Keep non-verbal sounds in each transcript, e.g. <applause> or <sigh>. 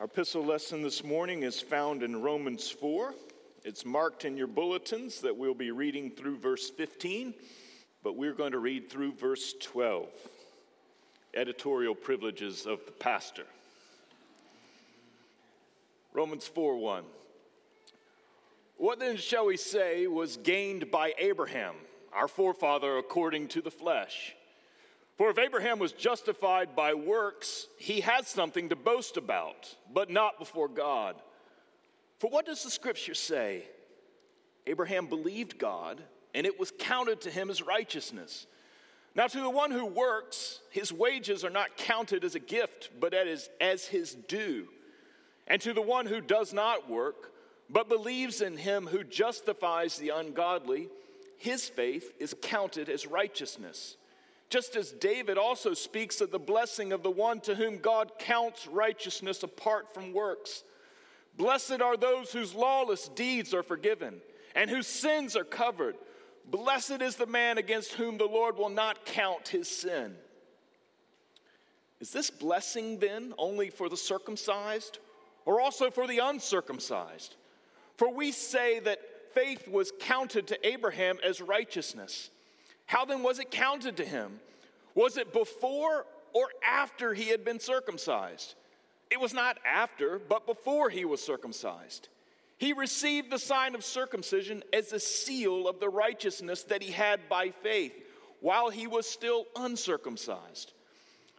Our epistle lesson this morning is found in Romans 4. It's marked in your bulletins that we'll be reading through verse 15, but we're going to read through verse 12. Editorial privileges of the pastor. Romans 4 1. What then shall we say was gained by Abraham, our forefather according to the flesh? For if Abraham was justified by works, he had something to boast about, but not before God. For what does the scripture say? Abraham believed God, and it was counted to him as righteousness. Now, to the one who works, his wages are not counted as a gift, but as, as his due. And to the one who does not work, but believes in him who justifies the ungodly, his faith is counted as righteousness. Just as David also speaks of the blessing of the one to whom God counts righteousness apart from works. Blessed are those whose lawless deeds are forgiven and whose sins are covered. Blessed is the man against whom the Lord will not count his sin. Is this blessing then only for the circumcised or also for the uncircumcised? For we say that faith was counted to Abraham as righteousness. How then was it counted to him? Was it before or after he had been circumcised? It was not after, but before he was circumcised. He received the sign of circumcision as a seal of the righteousness that he had by faith while he was still uncircumcised.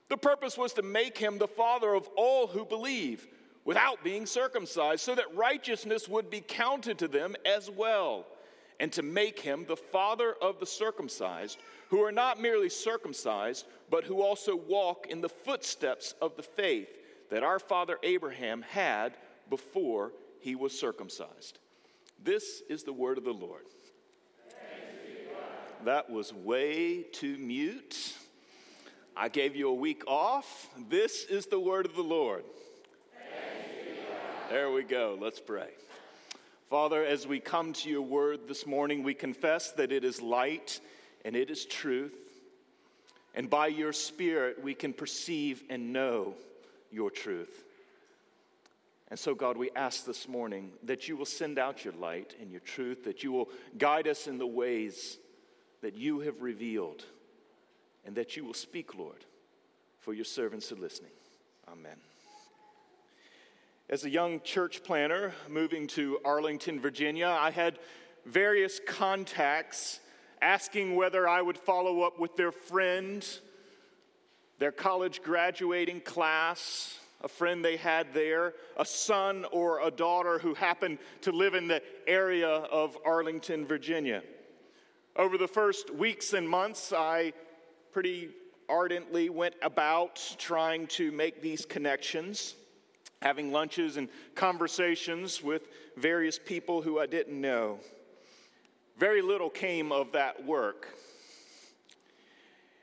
The purpose was to make him the father of all who believe without being circumcised, so that righteousness would be counted to them as well and to make him the father of the circumcised, who are not merely circumcised, but who also walk in the footsteps of the faith that our father Abraham had before he was circumcised. This is the word of the Lord. That was way too mute. I gave you a week off. This is the word of the Lord. There we go. Let's pray. Father, as we come to your word this morning, we confess that it is light and it is truth. And by your Spirit, we can perceive and know your truth. And so, God, we ask this morning that you will send out your light and your truth, that you will guide us in the ways that you have revealed, and that you will speak, Lord, for your servants are listening. Amen. As a young church planner moving to Arlington, Virginia, I had various contacts asking whether I would follow up with their friend, their college graduating class, a friend they had there, a son or a daughter who happened to live in the area of Arlington, Virginia. Over the first weeks and months, I pretty ardently went about trying to make these connections having lunches and conversations with various people who I didn't know. Very little came of that work.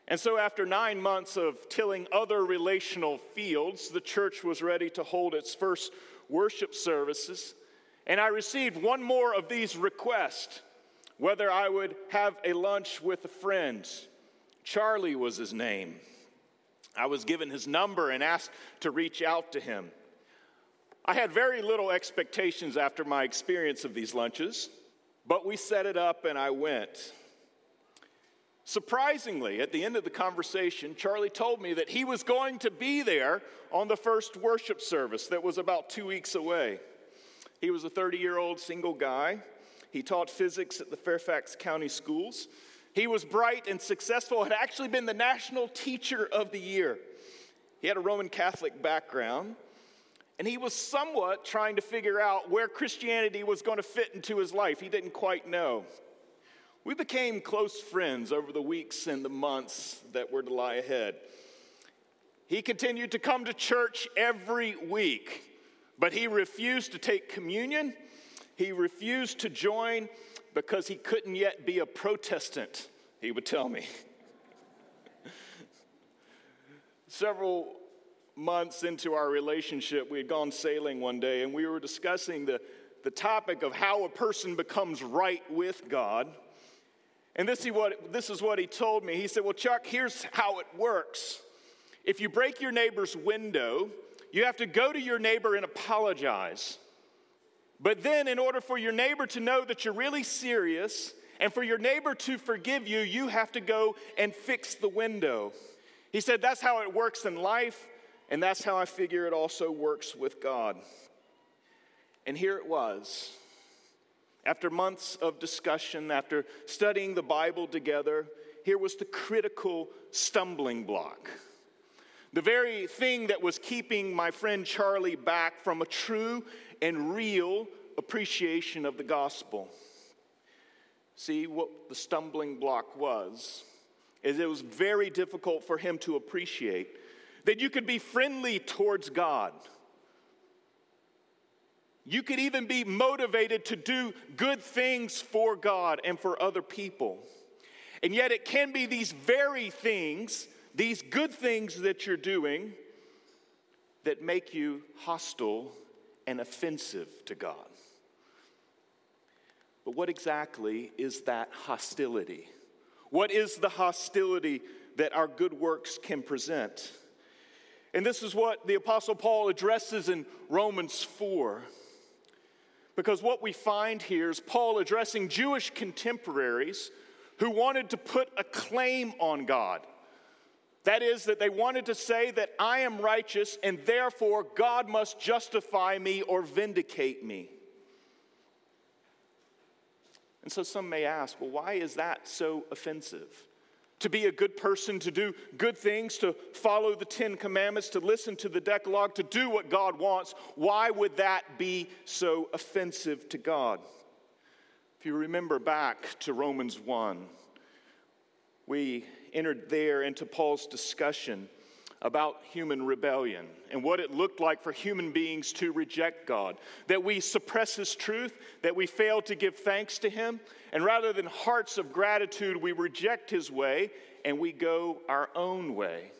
And so, after nine months of tilling other relational fields, the church was ready to hold its first worship services. And I received one more of these requests whether I would have a lunch with a friend. Charlie was his name. I was given his number and asked to reach out to him. I had very little expectations after my experience of these lunches, but we set it up and I went. Surprisingly, at the end of the conversation, Charlie told me that he was going to be there on the first worship service that was about two weeks away. He was a 30 year old single guy. He taught physics at the Fairfax County Schools. He was bright and successful, had actually been the National Teacher of the Year. He had a Roman Catholic background, and he was somewhat trying to figure out where Christianity was going to fit into his life. He didn't quite know. We became close friends over the weeks and the months that were to lie ahead. He continued to come to church every week, but he refused to take communion. He refused to join because he couldn't yet be a Protestant, he would tell me. <laughs> Several months into our relationship, we had gone sailing one day and we were discussing the, the topic of how a person becomes right with God. And this, what, this is what he told me. He said, Well, Chuck, here's how it works. If you break your neighbor's window, you have to go to your neighbor and apologize. But then, in order for your neighbor to know that you're really serious and for your neighbor to forgive you, you have to go and fix the window. He said, That's how it works in life, and that's how I figure it also works with God. And here it was. After months of discussion, after studying the Bible together, here was the critical stumbling block. The very thing that was keeping my friend Charlie back from a true and real appreciation of the gospel. See, what the stumbling block was is it was very difficult for him to appreciate that you could be friendly towards God. You could even be motivated to do good things for God and for other people. And yet, it can be these very things, these good things that you're doing, that make you hostile and offensive to God. But what exactly is that hostility? What is the hostility that our good works can present? And this is what the Apostle Paul addresses in Romans 4. Because what we find here is Paul addressing Jewish contemporaries who wanted to put a claim on God. That is, that they wanted to say that I am righteous and therefore God must justify me or vindicate me. And so some may ask, well, why is that so offensive? To be a good person, to do good things, to follow the Ten Commandments, to listen to the Decalogue, to do what God wants, why would that be so offensive to God? If you remember back to Romans 1, we entered there into Paul's discussion about human rebellion and what it looked like for human beings to reject God. That we suppress His truth, that we fail to give thanks to Him, and rather than hearts of gratitude, we reject His way and we go our own way.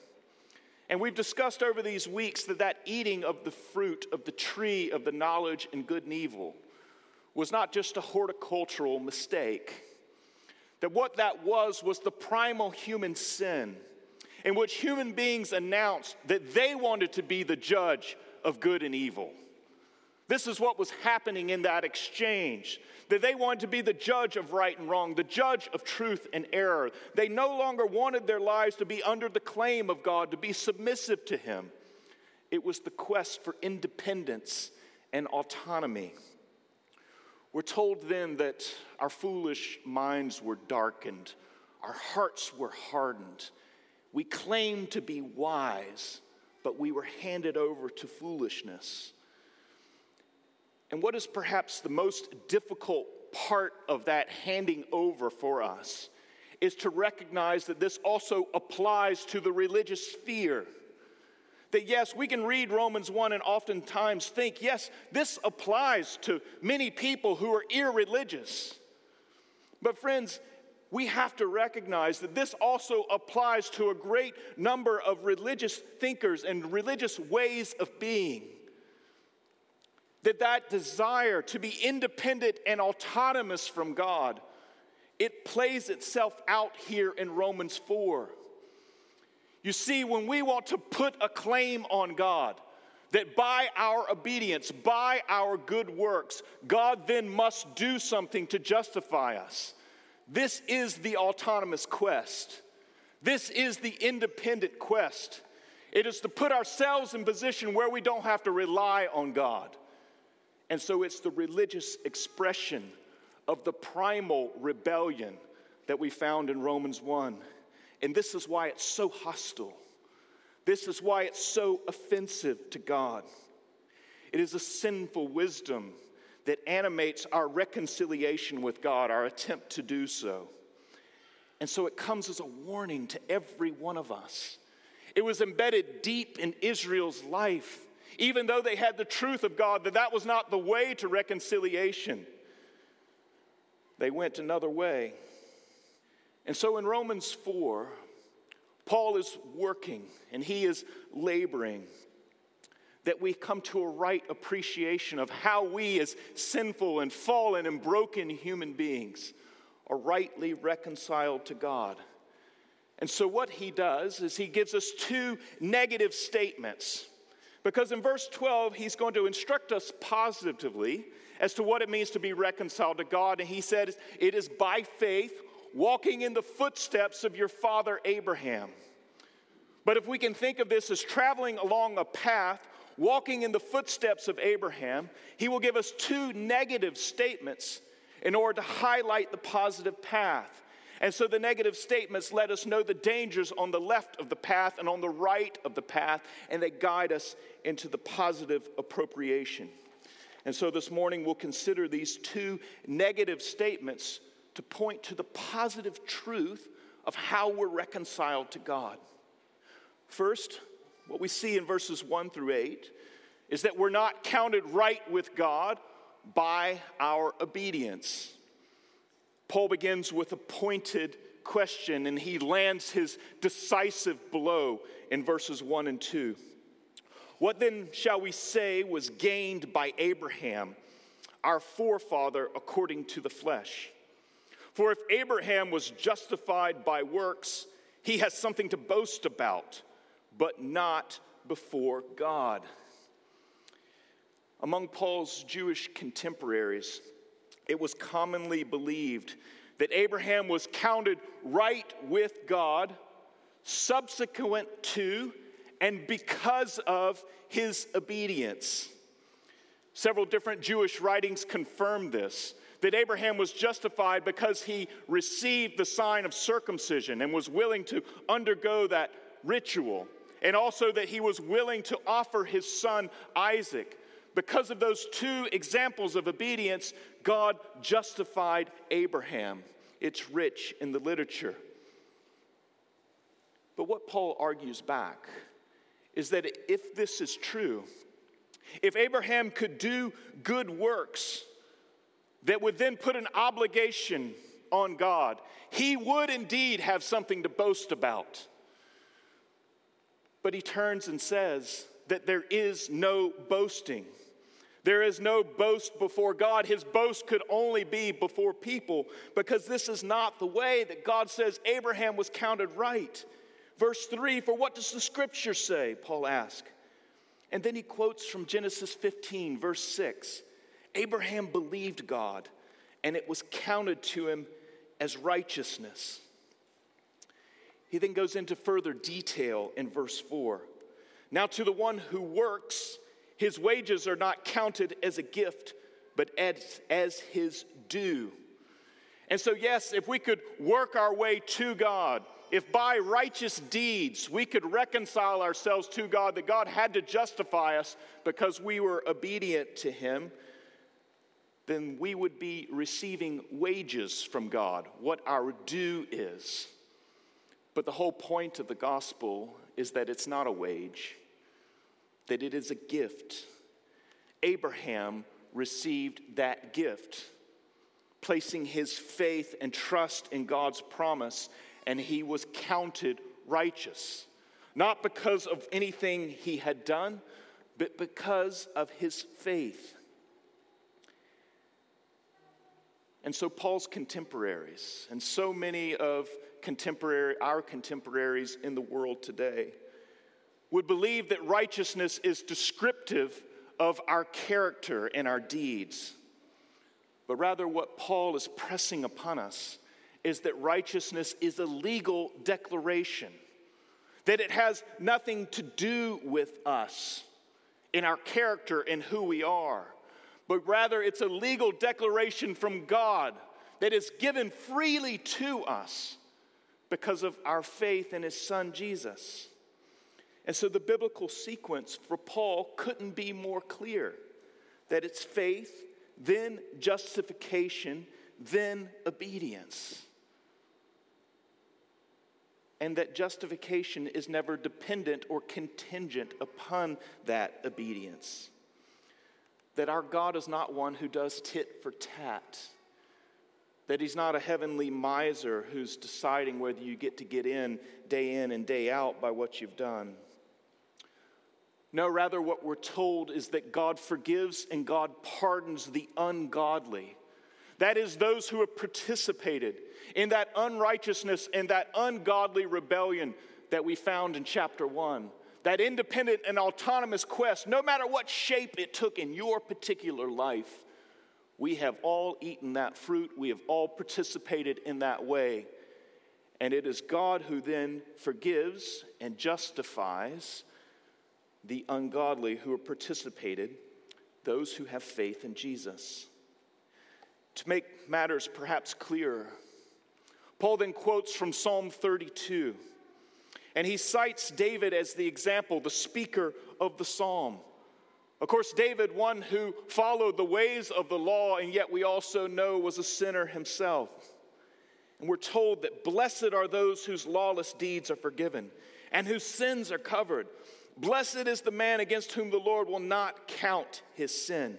And we've discussed over these weeks that that eating of the fruit of the tree of the knowledge and good and evil was not just a horticultural mistake. That what that was was the primal human sin in which human beings announced that they wanted to be the judge of good and evil. This is what was happening in that exchange. That they wanted to be the judge of right and wrong, the judge of truth and error. They no longer wanted their lives to be under the claim of God, to be submissive to Him. It was the quest for independence and autonomy. We're told then that our foolish minds were darkened, our hearts were hardened, we claimed to be wise, but we were handed over to foolishness. And what is perhaps the most difficult part of that handing over for us is to recognize that this also applies to the religious sphere. That yes, we can read Romans 1 and oftentimes think, yes, this applies to many people who are irreligious. But, friends, we have to recognize that this also applies to a great number of religious thinkers and religious ways of being. That that desire to be independent and autonomous from God, it plays itself out here in Romans 4. You see, when we want to put a claim on God, that by our obedience, by our good works, God then must do something to justify us. This is the autonomous quest. This is the independent quest. It is to put ourselves in position where we don't have to rely on God. And so it's the religious expression of the primal rebellion that we found in Romans 1. And this is why it's so hostile. This is why it's so offensive to God. It is a sinful wisdom that animates our reconciliation with God, our attempt to do so. And so it comes as a warning to every one of us. It was embedded deep in Israel's life, even though they had the truth of God that that was not the way to reconciliation. They went another way. And so in Romans 4, Paul is working and he is laboring that we come to a right appreciation of how we, as sinful and fallen and broken human beings, are rightly reconciled to God. And so, what he does is he gives us two negative statements Because in verse 12, he's going to instruct us positively as to what it means to be reconciled to God. And he said, It is by faith, walking in the footsteps of your father Abraham. But if we can think of this as traveling along a path, walking in the footsteps of Abraham, he will give us two negative statements in order to highlight the positive path. And so the negative statements let us know the dangers on the left of the path and on the right of the path, and they guide us into the positive appropriation. And so this morning we'll consider these two negative statements to point to the positive truth of how we're reconciled to God. First, what we see in verses 1 through 8 is that we're not counted right with God by our obedience. Paul begins with a pointed question and he lands his decisive blow in verses 1 and 2. What then shall we say was gained by Abraham, our forefather, according to the flesh? For if Abraham was justified by works, he has something to boast about, but not before God. Among Paul's Jewish contemporaries, it was commonly believed that Abraham was counted right with God subsequent to and because of his obedience. Several different Jewish writings confirm this that Abraham was justified because he received the sign of circumcision and was willing to undergo that ritual, and also that he was willing to offer his son Isaac because of those two examples of obedience, God justified Abraham. It's rich in the literature. But what Paul argues back is that if this is true, if Abraham could do good works that would then put an obligation on God, he would indeed have something to boast about. But he turns and says that there is no boasting. There is no boast before God. His boast could only be before people because this is not the way that God says Abraham was counted right. Verse 3 For what does the scripture say? Paul asks. And then he quotes from Genesis 15, verse 6 Abraham believed God, and it was counted to him as righteousness. He then goes into further detail in verse 4. Now, to the one who works, his wages are not counted as a gift, but as, as his due. And so, yes, if we could work our way to God, if by righteous deeds we could reconcile ourselves to God, that God had to justify us because we were obedient to Him, then we would be receiving wages from God, what our due is. But the whole point of the gospel is that it's not a wage, that it is a gift. Abraham received that gift, placing his faith and trust in God's promise, and he was counted righteous. Not because of anything he had done, but because of his faith. And so Paul's contemporaries, and so many of contemporary, our contemporaries in the world today, would believe that righteousness is descriptive of our character and our deeds. But rather, what Paul is pressing upon us is that righteousness is a legal declaration, that it has nothing to do with us in our character and who we are, but rather it's a legal declaration from God that is given freely to us because of our faith in his son Jesus. And so the biblical sequence for Paul couldn't be more clear that it's faith, then justification, then obedience. And that justification is never dependent or contingent upon that obedience. That our God is not one who does tit for tat. That he's not a heavenly miser who's deciding whether you get to get in day in and day out by what you've done. No, rather, what we're told is that God forgives and God pardons the ungodly. That is, those who have participated in that unrighteousness and that ungodly rebellion that we found in chapter one. that independent and autonomous quest, no matter what shape it took in your particular life, we have all eaten that fruit. We have all participated in that way. And it is God who then forgives and justifies the ungodly who have participated, those who have faith in Jesus. To make matters perhaps clearer, Paul then quotes from Psalm 32, and he cites David as the example, the speaker of the psalm. Of course, David, one who followed the ways of the law, and yet we also know was a sinner himself. And we're told that blessed are those whose lawless deeds are forgiven and whose sins are covered. Blessed is the man against whom the Lord will not count his sin.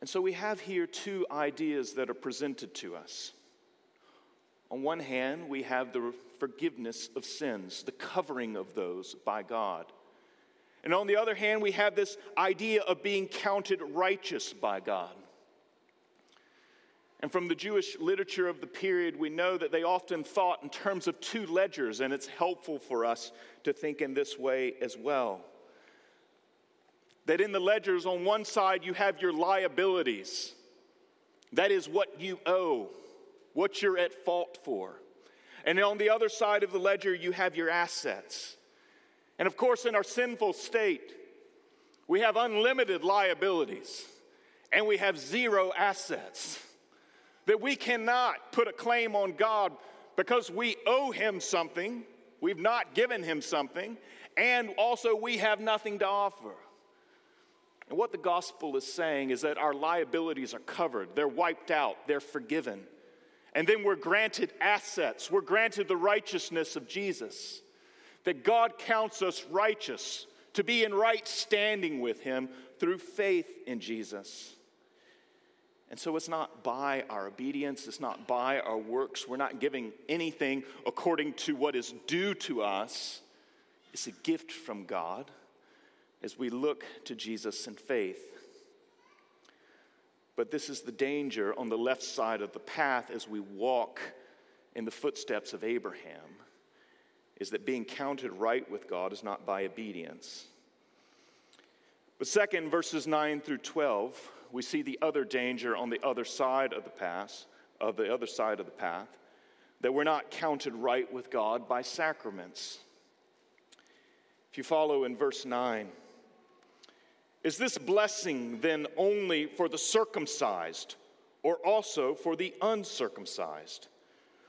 And so we have here two ideas that are presented to us. On one hand, we have the forgiveness of sins, the covering of those by God. And on the other hand, we have this idea of being counted righteous by God. And from the Jewish literature of the period, we know that they often thought in terms of two ledgers, and it's helpful for us to think in this way as well. That in the ledgers, on one side, you have your liabilities. That is what you owe, what you're at fault for. And on the other side of the ledger, you have your assets. And of course, in our sinful state, we have unlimited liabilities and we have zero assets that we cannot put a claim on God because we owe Him something, we've not given Him something, and also we have nothing to offer. And what the gospel is saying is that our liabilities are covered, they're wiped out, they're forgiven. And then we're granted assets, we're granted the righteousness of Jesus. That God counts us righteous to be in right standing with Him through faith in Jesus. And so it's not by our obedience, it's not by our works. We're not giving anything according to what is due to us. It's a gift from God as we look to Jesus in faith. But this is the danger on the left side of the path as we walk in the footsteps of Abraham is that being counted right with God is not by obedience. But second, verses 9 through 12, we see the other danger on the other side of the path, of the other side of the path, that we're not counted right with God by sacraments. If you follow in verse 9, is this blessing then only for the circumcised or also for the uncircumcised?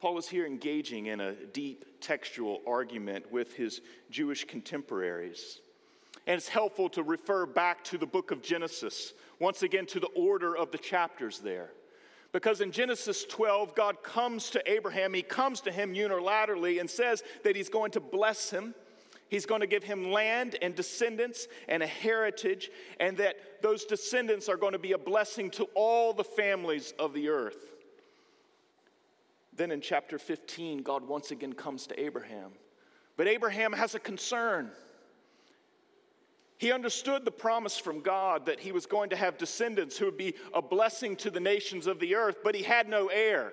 Paul is here engaging in a deep textual argument with his Jewish contemporaries. And it's helpful to refer back to the book of Genesis, once again to the order of the chapters there. Because in Genesis 12, God comes to Abraham, he comes to him unilaterally and says that he's going to bless him. He's going to give him land and descendants and a heritage, and that those descendants are going to be a blessing to all the families of the earth. Then in chapter 15, God once again comes to Abraham. But Abraham has a concern. He understood the promise from God that he was going to have descendants who would be a blessing to the nations of the earth, but he had no heir.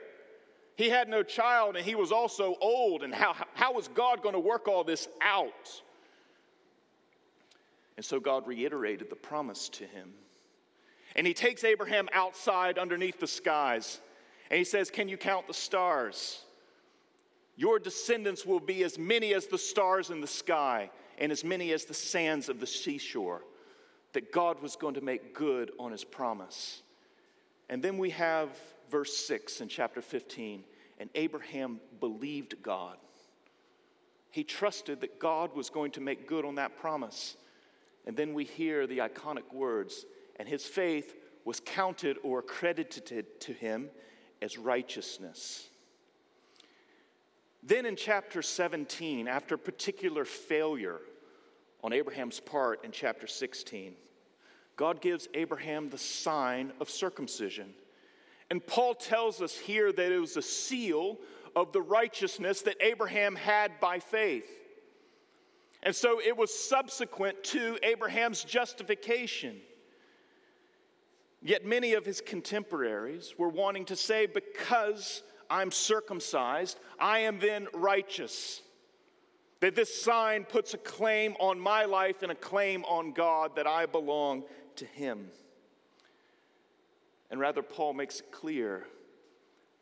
He had no child, and he was also old. And how, how was God going to work all this out? And so God reiterated the promise to him. And he takes Abraham outside underneath the skies, and he says, Can you count the stars? Your descendants will be as many as the stars in the sky and as many as the sands of the seashore, that God was going to make good on his promise. And then we have verse 6 in chapter 15 and Abraham believed God. He trusted that God was going to make good on that promise. And then we hear the iconic words, and his faith was counted or credited to him as righteousness. Then in chapter 17, after particular failure on Abraham's part in chapter 16. God gives Abraham the sign of circumcision. And Paul tells us here that it was a seal of the righteousness that Abraham had by faith. And so it was subsequent to Abraham's justification. Yet many of his contemporaries were wanting to say, because I'm circumcised, I am then righteous. That this sign puts a claim on my life and a claim on God that I belong to Him. And rather, Paul makes it clear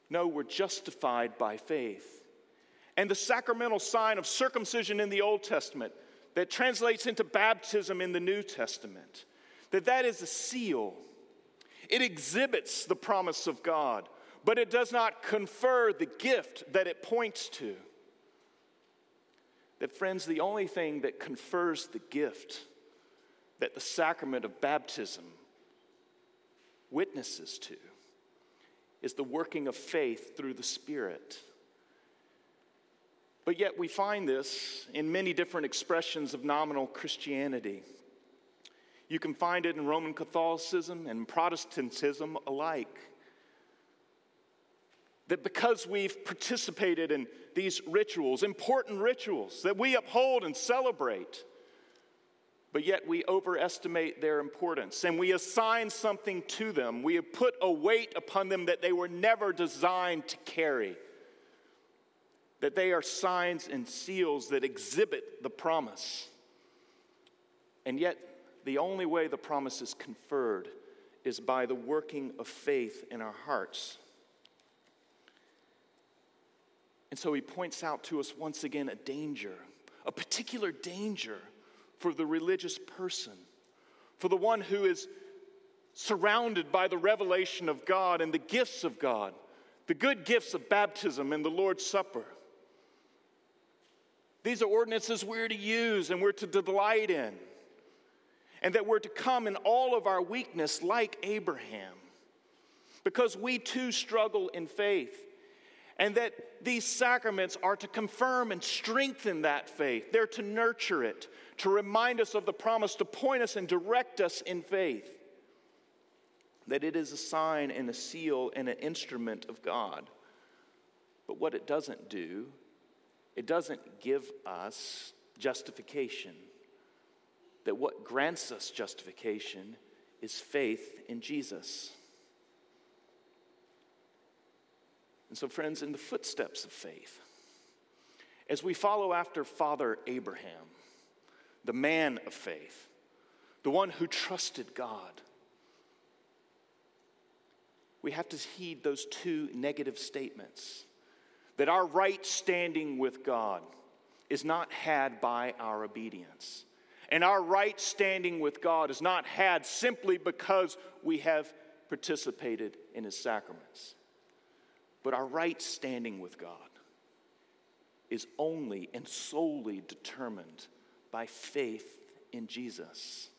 no, we're justified by faith. And the sacramental sign of circumcision in the Old Testament that translates into baptism in the New Testament, that that is a seal. It exhibits the promise of God, but it does not confer the gift that it points to. That, friends, the only thing that confers the gift that the sacrament of baptism witnesses to is the working of faith through the Spirit. But yet, we find this in many different expressions of nominal Christianity. You can find it in Roman Catholicism and Protestantism alike. That because we've participated in these rituals, important rituals that we uphold and celebrate, but yet we overestimate their importance and we assign something to them. We have put a weight upon them that they were never designed to carry. That they are signs and seals that exhibit the promise. And yet, the only way the promise is conferred is by the working of faith in our hearts. And so he points out to us once again a danger, a particular danger for the religious person, for the one who is surrounded by the revelation of God and the gifts of God, the good gifts of baptism and the Lord's Supper. These are ordinances we're to use and we're to delight in, and that we're to come in all of our weakness like Abraham, because we too struggle in faith and that these sacraments are to confirm and strengthen that faith. They're to nurture it, to remind us of the promise, to point us and direct us in faith. That it is a sign and a seal and an instrument of God. But what it doesn't do, it doesn't give us justification. That what grants us justification is faith in Jesus. And so, friends, in the footsteps of faith, as we follow after Father Abraham, the man of faith, the one who trusted God, we have to heed those two negative statements that our right standing with God is not had by our obedience. And our right standing with God is not had simply because we have participated in his sacraments. But our right standing with God is only and solely determined by faith in Jesus.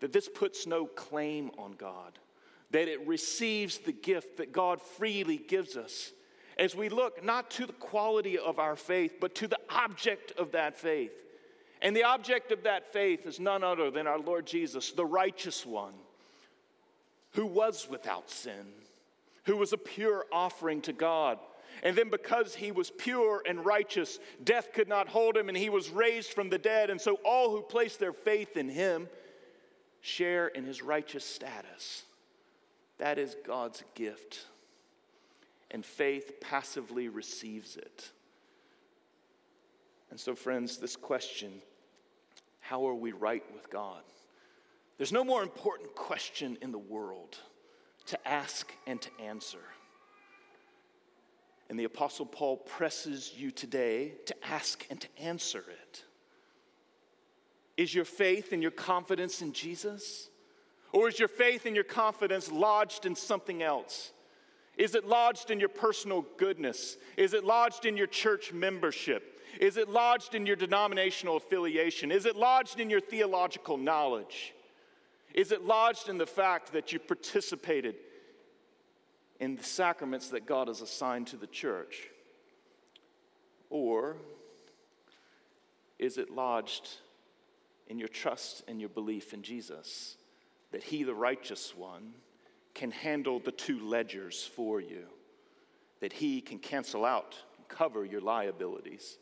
That this puts no claim on God, that it receives the gift that God freely gives us as we look not to the quality of our faith, but to the object of that faith. And the object of that faith is none other than our Lord Jesus, the righteous one, who was without sin who was a pure offering to God. And then, because he was pure and righteous, death could not hold him, and he was raised from the dead. And so, all who place their faith in him share in his righteous status. That is God's gift. And faith passively receives it. And so, friends, this question how are we right with God? There's no more important question in the world to ask and to answer. And the Apostle Paul presses you today to ask and to answer it. Is your faith and your confidence in Jesus? Or is your faith and your confidence lodged in something else? Is it lodged in your personal goodness? Is it lodged in your church membership? Is it lodged in your denominational affiliation? Is it lodged in your theological knowledge? Is it lodged in the fact that you participated in the sacraments that God has assigned to the church? Or is it lodged in your trust and your belief in Jesus that He, the righteous one, can handle the two ledgers for you, that He can cancel out and cover your liabilities,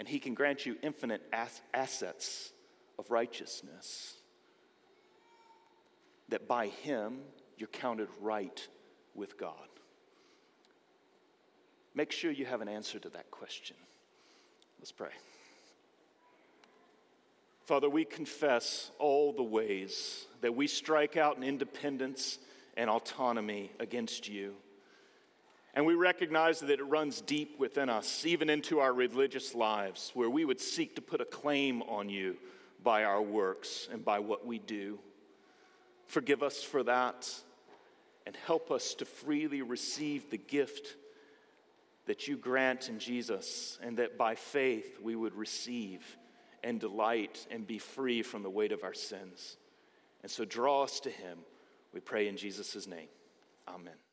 and He can grant you infinite as- assets of righteousness, that by Him you're counted right with God. Make sure you have an answer to that question. Let's pray. Father, we confess all the ways that we strike out in independence and autonomy against you. And we recognize that it runs deep within us, even into our religious lives, where we would seek to put a claim on you by our works and by what we do. Forgive us for that and help us to freely receive the gift that you grant in Jesus, and that by faith we would receive and delight and be free from the weight of our sins. And so draw us to Him, we pray in Jesus' name. Amen.